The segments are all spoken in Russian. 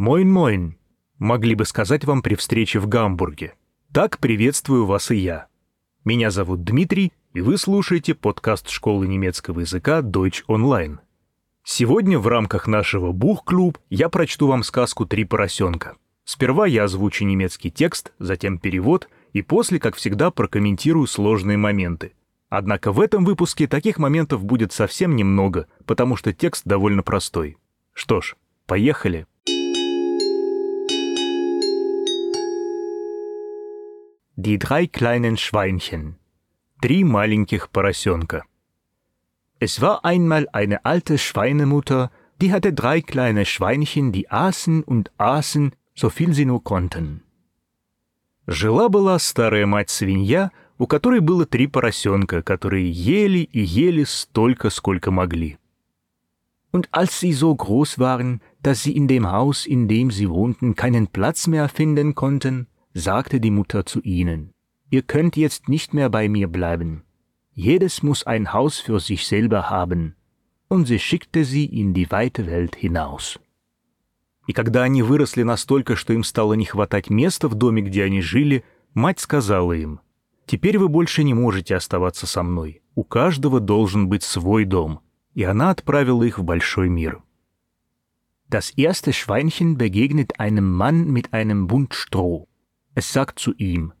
Мойн-мойн. Могли бы сказать вам при встрече в Гамбурге. Так приветствую вас и я. Меня зовут Дмитрий, и вы слушаете подкаст школы немецкого языка Deutsch Online. Сегодня в рамках нашего Бух-клуб я прочту вам сказку «Три поросенка». Сперва я озвучу немецкий текст, затем перевод, и после, как всегда, прокомментирую сложные моменты. Однако в этом выпуске таких моментов будет совсем немного, потому что текст довольно простой. Что ж, поехали. Die drei kleinen Schweinchen. Три маленьких поросенка. Es war einmal eine alte Schweinemutter, die hatte drei kleine Schweinchen, die aßen und aßen, so viel sie nur konnten. Жила-была старая мать-свинья, у которой было три поросенка, которые ели и ели столько, сколько могли. Und als sie so groß waren, dass sie in dem Haus, in dem sie wohnten, keinen Platz mehr finden konnten, sagte die Mutter zu ihnen, Ihr könnt jetzt nicht mehr bei mir bleiben. Jedes muss ein Haus für sich selber haben. Und sie schickte sie in die weite Welt hinaus. И когда они выросли настолько, что им стало не хватать места в доме, где они жили, мать сказала им, «Теперь вы больше не можете оставаться со мной. У каждого должен быть свой дом». И она отправила их в большой мир. Das erste Schweinchen begegnet einem Mann mit einem Bund Stroh. Es sagt zu ihm,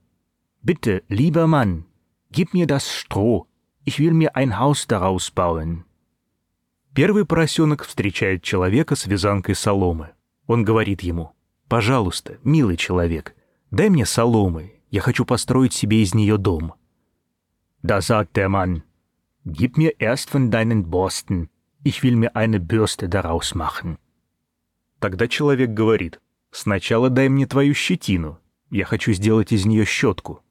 Bitte, lieber Mann, gib mir das Stroh, ich will mir ein Haus daraus bauen. Первый поросенок встречает человека с вязанкой соломы. Он говорит ему, «Пожалуйста, милый человек, дай мне соломы, я хочу построить себе из нее дом». Da sagt der Mann, «Gib mir erst von deinen Borsten, ich will mir eine Bürste daraus machen». Тогда человек говорит, «Сначала дай мне твою щетину, я хочу сделать из нее щетку».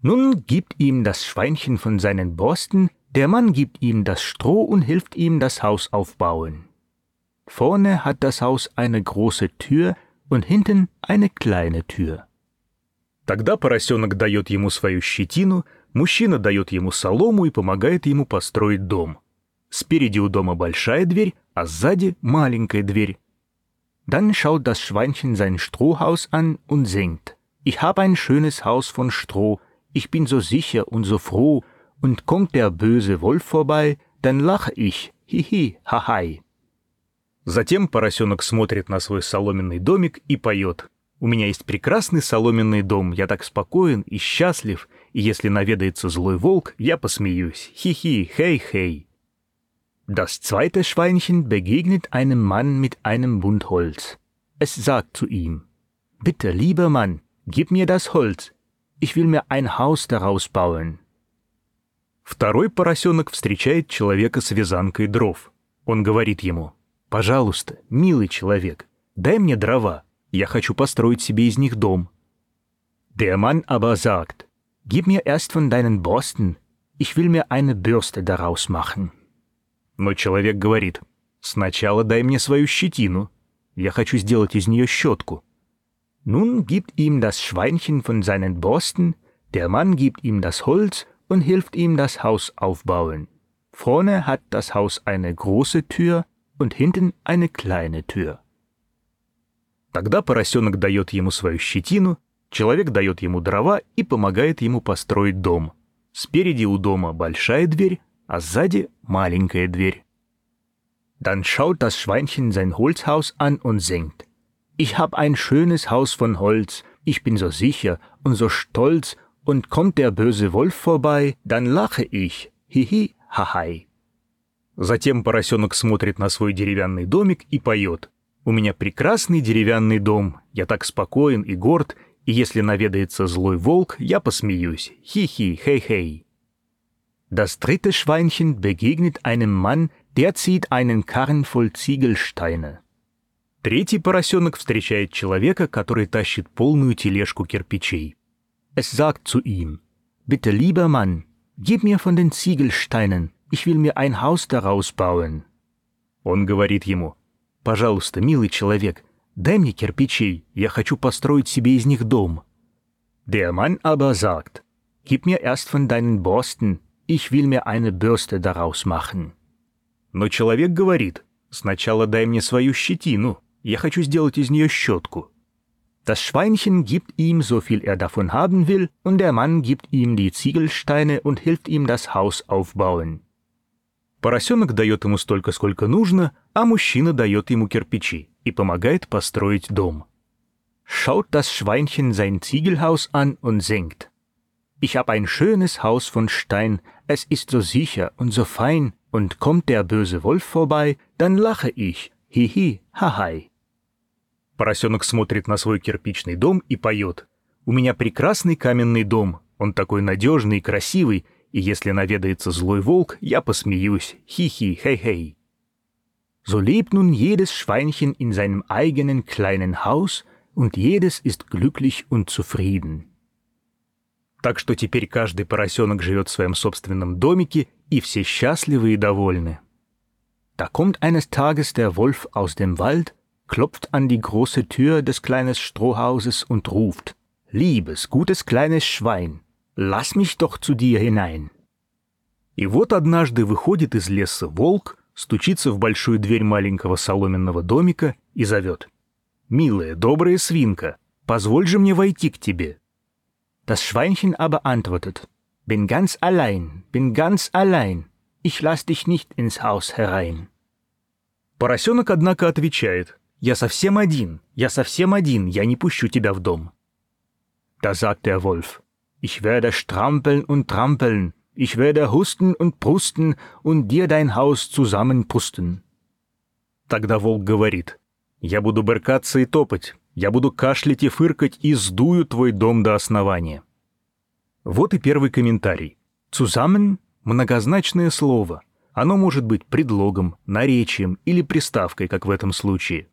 Nun gibt ihm das Schweinchen von seinen Borsten, der Mann gibt ihm das Stroh und hilft ihm das Haus aufbauen. Vorne hat das Haus eine große Tür und hinten eine kleine Tür. Тогда поросенок дает ему свою щетину, мужчина дает ему солому и помогает ему построить дом. Спереди у дома большая дверь, а сзади маленькая дверь. Dann schaut das Schweinchen sein Strohhaus an und singt. Ich habe ein schönes Haus von Stroh, ich bin so sicher und so froh, und kommt der böse Wolf vorbei, dann lache ich, хи-хи, ха-хай. Затем поросенок смотрит на свой соломенный домик и поет. «У меня есть прекрасный соломенный дом, я так спокоен и счастлив, и если наведается злой волк, я посмеюсь. Хи-хи, хей-хей». Das zweite Schweinchen begegnet einem Mann mit einem Bund Holz. Es sagt zu ihm, Bitte, lieber Mann, gib mir das Holz, ich will mir ein Haus daraus bauen. Второй поросенок встречает человека с вязанкой дров. Он говорит ему, «Пожалуйста, милый человек, дай мне дрова, я хочу построить себе из них дом». Der Mann aber sagt, «Gib mir erst von deinen Borsten, ich will mir eine Bürste daraus machen». Но человек говорит, «Сначала дай мне свою щетину, я хочу сделать из нее щетку». Nun gibt ihm das Schweinchen von seinen Borsten, der Mann gibt ihm das Holz und hilft ihm das Haus aufbauen. Vorne hat das Haus eine große Tür und hinten eine kleine Tür. Тогда поросенок дает ему свою щетину, человек дает ему дрова и помогает ему построить дом. Спереди у дома большая дверь, а сзади маленькая дверь. Dann schaut das Schweinchen sein Holzhaus an und singt. Ich hab ein schönes Haus von Holz, ich bin so sicher und so stolz, und kommt der böse Wolf vorbei, dann lache ich, хи-хи, ха-хай. Затем поросенок смотрит на свой деревянный домик и поет. «У меня прекрасный деревянный дом, я так спокоен и горд, и если наведается злой волк, я посмеюсь. Хи-хи, хей-хей». Das dritte Schweinchen begegnet einem Mann, der zieht einen Karren voll Ziegelsteine. Третий поросенок встречает человека, который тащит полную тележку кирпичей. Es sagt zu ihm, Bitte, lieber Mann, gib mir von den Ziegelsteinen, ich will mir ein Haus daraus bauen. Он говорит ему, Пожалуйста, милый человек, дай мне кирпичей, я хочу построить себе из них дом. Der Mann aber sagt, Gib mir erst von deinen Borsten, ich will mir eine Bürste daraus machen. Но человек говорит, Сначала дай мне свою щетину, Я хочу сделать из нее щетку. Das Schweinchen gibt ihm, so viel er davon haben will, und der Mann gibt ihm die Ziegelsteine und hilft ihm das Haus aufbauen. Поросенок дает ему столько, сколько нужно, а мужчина дает ему кирпичи и помогает построить дом. Schaut das Schweinchen sein Ziegelhaus an und singt. Ich hab ein schönes Haus von Stein, es ist so sicher und so fein, und kommt der böse Wolf vorbei, dann lache ich, хи-хи, ха-хай. Поросенок смотрит на свой кирпичный дом и поет. «У меня прекрасный каменный дом, он такой надежный и красивый, и если наведается злой волк, я посмеюсь, хи-хи, хей-хей». So lebt nun jedes Schweinchen in seinem eigenen kleinen Haus, und jedes ist glücklich und zufrieden. Так что теперь каждый поросенок живет в своем собственном домике, и все счастливы и довольны. Da kommt eines Tages der Wolf aus dem Wald klopft an die große Tür des kleinen Strohhauses und ruft Liebes, gutes kleines Schwein, lass mich doch zu dir hinein. И вот однажды выходит из леса волк, стучится в большую дверь маленького соломенного домика и зовет. «Милая, добрая свинка, позволь же мне войти к тебе». Das Schweinchen aber antwortet. Bin ganz allein, bin ganz allein, ich lass dich nicht ins Haus herein. Поросенок, однако, отвечает. Я совсем один, я совсем один, я не пущу тебя в дом. Da sagt der Wolf, ich werde strampeln und trampeln, ich werde husten und prusten und dir dein Haus zusammenpusten. Тогда волк говорит, я буду брыкаться и топать, я буду кашлять и фыркать и сдую твой дом до основания. Вот и первый комментарий. Zusammen – многозначное слово. Оно может быть предлогом, наречием или приставкой, как в этом случае.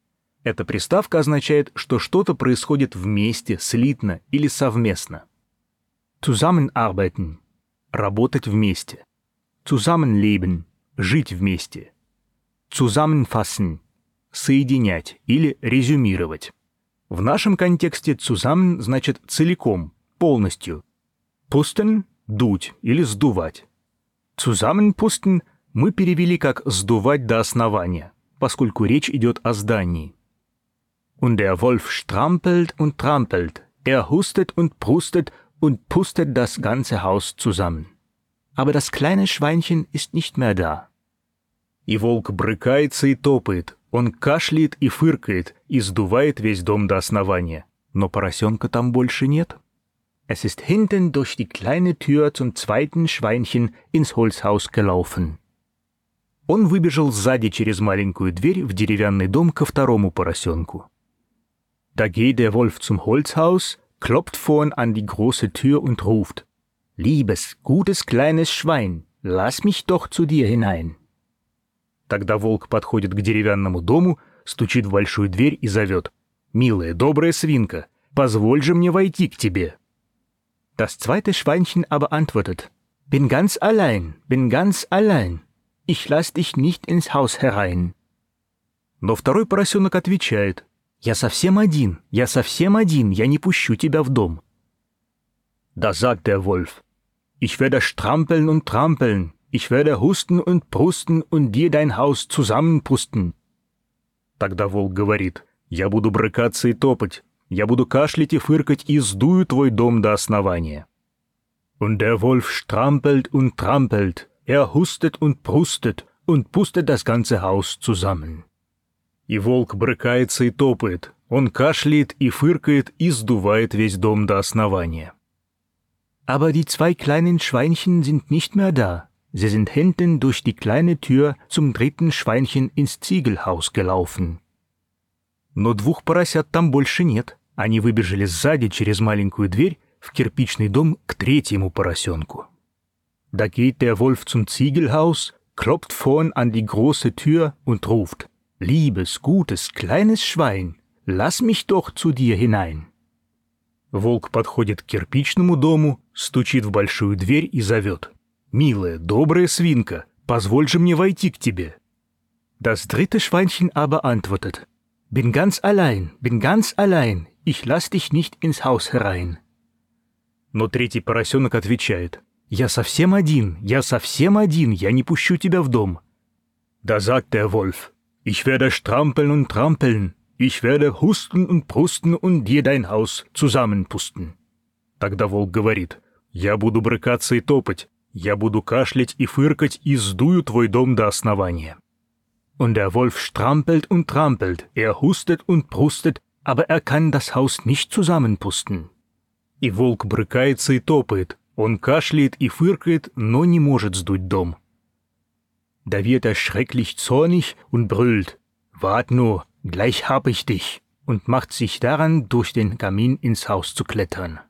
Эта приставка означает, что что-то происходит вместе, слитно или совместно. Zusammenarbeiten – работать вместе. Zusammenleben – жить вместе. Zusammenfassen – соединять или резюмировать. В нашем контексте zusammen значит целиком, полностью. Pusten – дуть или сдувать. Zusammenpusten мы перевели как «сдувать до основания», поскольку речь идет о здании. Und der Wolf strampelt und trampelt, er hustet und prustet und pustet das ganze Haus zusammen. Aber das kleine Schweinchen ist nicht mehr da. И волк брыкается и топает, он кашляет и фыркает и сдувает весь дом до основания. Но поросенка там больше нет. Es ist hinten durch die kleine Tür zum zweiten Schweinchen ins Holzhaus gelaufen. Он выбежал сзади через маленькую дверь в деревянный дом ко второму поросенку. Da geht der Wolf zum Holzhaus, klopft vorn an die große Tür und ruft Liebes, gutes kleines Schwein, lass mich doch zu dir hinein. Тогда волк подходит к деревянному дому, стучит в большую дверь и зовет «Милая, добрая свинка, позволь же мне войти к тебе». Das zweite Schweinchen aber antwortet «Bin ganz allein, bin ganz allein, ich lass dich nicht ins Haus herein». Но второй поросенок отвечает Я совсем один, я совсем один, я не пущу тебя в дом. Da sagt der Wolf, ich werde strampeln und trampeln, ich werde husten und prusten und dir dein Haus zusammenpusten. Тогда волк говорит, я буду брыкаться и топать, я буду кашлять и фыркать и сдую твой дом до основания. Und der Wolf strampelt und trampelt, er hustet und prustet und pustet das ganze Haus zusammen. И волк брыкается и топает, он кашляет и фыркает и сдувает весь дом до основания. Aber die zwei kleinen Schweinchen sind nicht mehr da. Sie sind hinten durch die kleine Tür zum dritten Schweinchen ins Ziegelhaus gelaufen. Но двух поросят там больше нет. Они выбежали сзади через маленькую дверь в кирпичный дом к третьему поросенку. Da geht der Wolf zum Ziegelhaus, klopft vorn an die große Tür und ruft Liebes, gutes, kleines Schwein, lass mich doch zu dir hinein. Волк подходит к кирпичному дому, стучит в большую дверь и зовет. «Милая, добрая свинка, позволь же мне войти к тебе». Das dritte Schweinchen aber antwortet. Bin ganz allein, bin ganz allein, ich lass dich nicht ins Haus herein. Но третий поросенок отвечает. Я совсем один, я совсем один, я не пущу тебя в дом. Da sagt der Wolf. Ich werde strampeln und trampeln, Ich werde husten und пруsten und dir dein Haus zusammenpusten. Тогда волк говорит, я буду брыкаться и топать, я буду кашлять и фыркать и сдую твой дом до основания. Und der Wolf strampelt und trampelt, er hustet und prustet, aber er kann das Haus nicht zusammenpusten. И волк брыкается и топает, он кашляет и фыркает, но не может сдуть дом. Da wird er schrecklich zornig und brüllt, Wart nur, gleich hab ich dich, und macht sich daran, durch den Камин ins Haus zu klettern.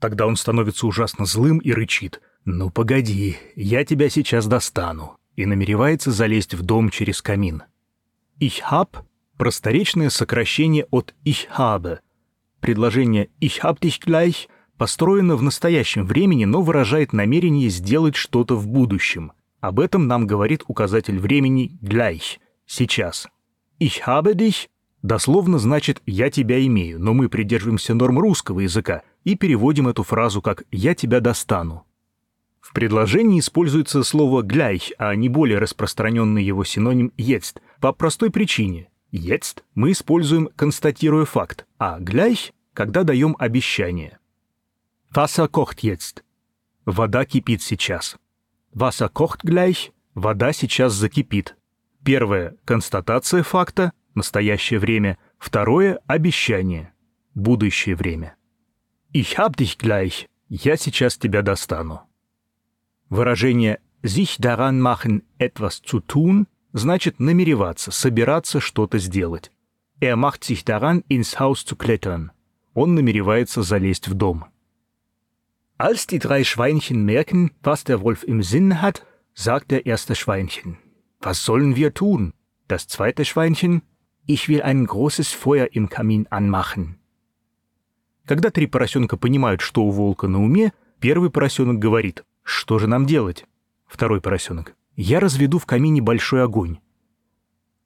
Тогда он становится ужасно злым и рычит. «Ну погоди, я тебя сейчас достану», и намеревается залезть в дом через камин. «Ich hab» — просторечное сокращение от «ich habe». Предложение «ich hab dich gleich» построено в настоящем времени, но выражает намерение сделать что-то в будущем. Об этом нам говорит указатель времени «gleich» — «сейчас». «Ich habe dich» дословно значит «я тебя имею», но мы придерживаемся норм русского языка и переводим эту фразу как «я тебя достану». Предложении используется слово «gleich», а не более распространенный его синоним «jetzt», по простой причине. «Jetzt» мы используем, констатируя факт, а «gleich» — когда даем обещание. Wasser kocht jetzt. Вода кипит сейчас. Wasser kocht gleich. Вода сейчас закипит. Первое — констатация факта, настоящее время. Второе — обещание, будущее время. Ich hab dich gleich. Я сейчас тебя достану. Выражение «sich daran machen, etwas zu tun» значит намереваться, собираться что-то сделать. Er macht sich daran, ins Haus zu klettern. Он намеревается залезть в дом. Als die drei Schweinchen merken, was der Wolf im Sinn hat, sagt der erste Schweinchen. Was sollen wir tun? Das zweite Schweinchen. Ich will ein großes Feuer im Kamin anmachen. Когда три поросенка понимают, что у волка на уме, первый поросенок говорит «Что же нам делать?» Второй поросенок. «Я разведу в камине большой огонь».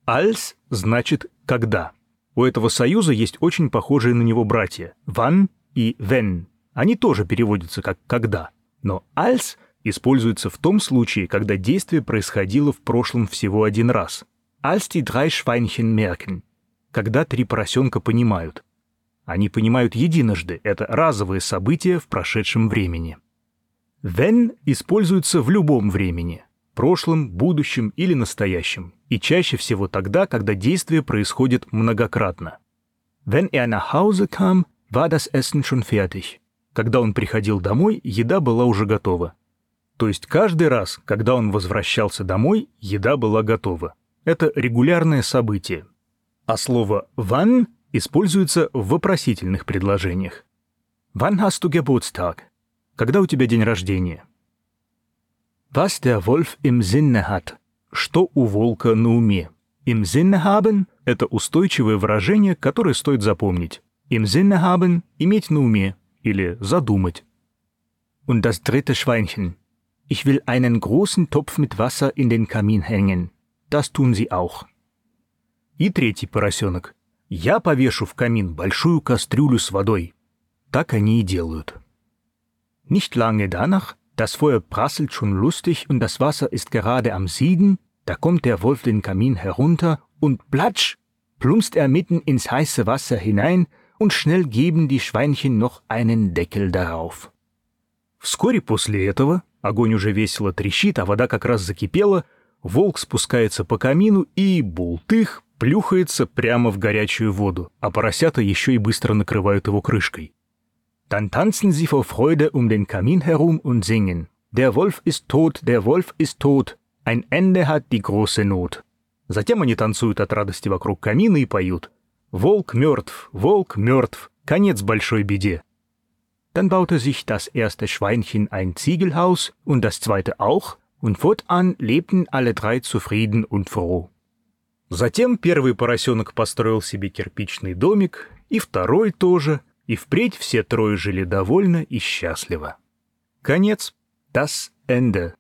«Альс» значит «когда». У этого союза есть очень похожие на него братья «ван» и «вен». Они тоже переводятся как «когда». Но «альс» используется в том случае, когда действие происходило в прошлом всего один раз. «Als die drei Schweinchen merken» — когда три поросенка понимают. Они понимают единожды, это разовые события в прошедшем времени. Then используется в любом времени – прошлом, будущем или настоящем, и чаще всего тогда, когда действие происходит многократно. Wenn er nach Hause kam, war das Essen schon fertig. Когда он приходил домой, еда была уже готова. То есть каждый раз, когда он возвращался домой, еда была готова. Это регулярное событие. А слово «wann» используется в вопросительных предложениях. «Wann hast du Geburtstag?» Когда у тебя день рождения? Was der Wolf im Sinne hat. Что у волка на уме? Im Sinne haben – это устойчивое выражение, которое стоит запомнить. Im Sinne haben – иметь на уме или задумать. Und das dritte Schweinchen. Ich will einen großen Topf mit Wasser in den Kamin hängen. Das tun sie auch. И третий поросенок. Я повешу в камин большую кастрюлю с водой. Так они и делают. Nicht lange danach, das Feuer prasselt schon lustig und das Wasser ist gerade am Sieden, da kommt der Wolf den Kamin herunter und platsch, plumpst er mitten ins heiße Wasser hinein und schnell geben die Schweinchen noch einen Deckel darauf. Вскоре после этого огонь уже весело трещит, а вода как раз закипела, волк спускается по камину и, бултых, плюхается прямо в горячую воду, а поросята еще и быстро накрывают его крышкой. Dann tanzen sie vor Freude um den Kamin herum und singen. Der Wolf ist tot, der Wolf ist tot. Ein Ende hat die große Not. Затем они танцуют от радости вокруг камина и поют. Волк мертв, волк мертв, конец большой беде. Dann baute sich das erste Schweinchen ein Ziegelhaus und das zweite auch, und fortan lebten alle drei zufrieden und froh. Затем первый поросенок построил себе кирпичный домик, и второй тоже, и впредь все трое жили довольно и счастливо. Конец. Das Ende.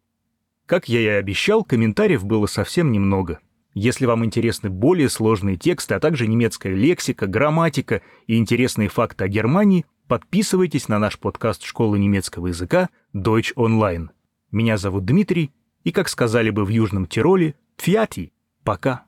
Как я и обещал, комментариев было совсем немного. Если вам интересны более сложные тексты, а также немецкая лексика, грамматика и интересные факты о Германии, подписывайтесь на наш подкаст школы немецкого языка Deutsch Online. Меня зовут Дмитрий, и, как сказали бы в Южном Тироле, Пфяти. Пока.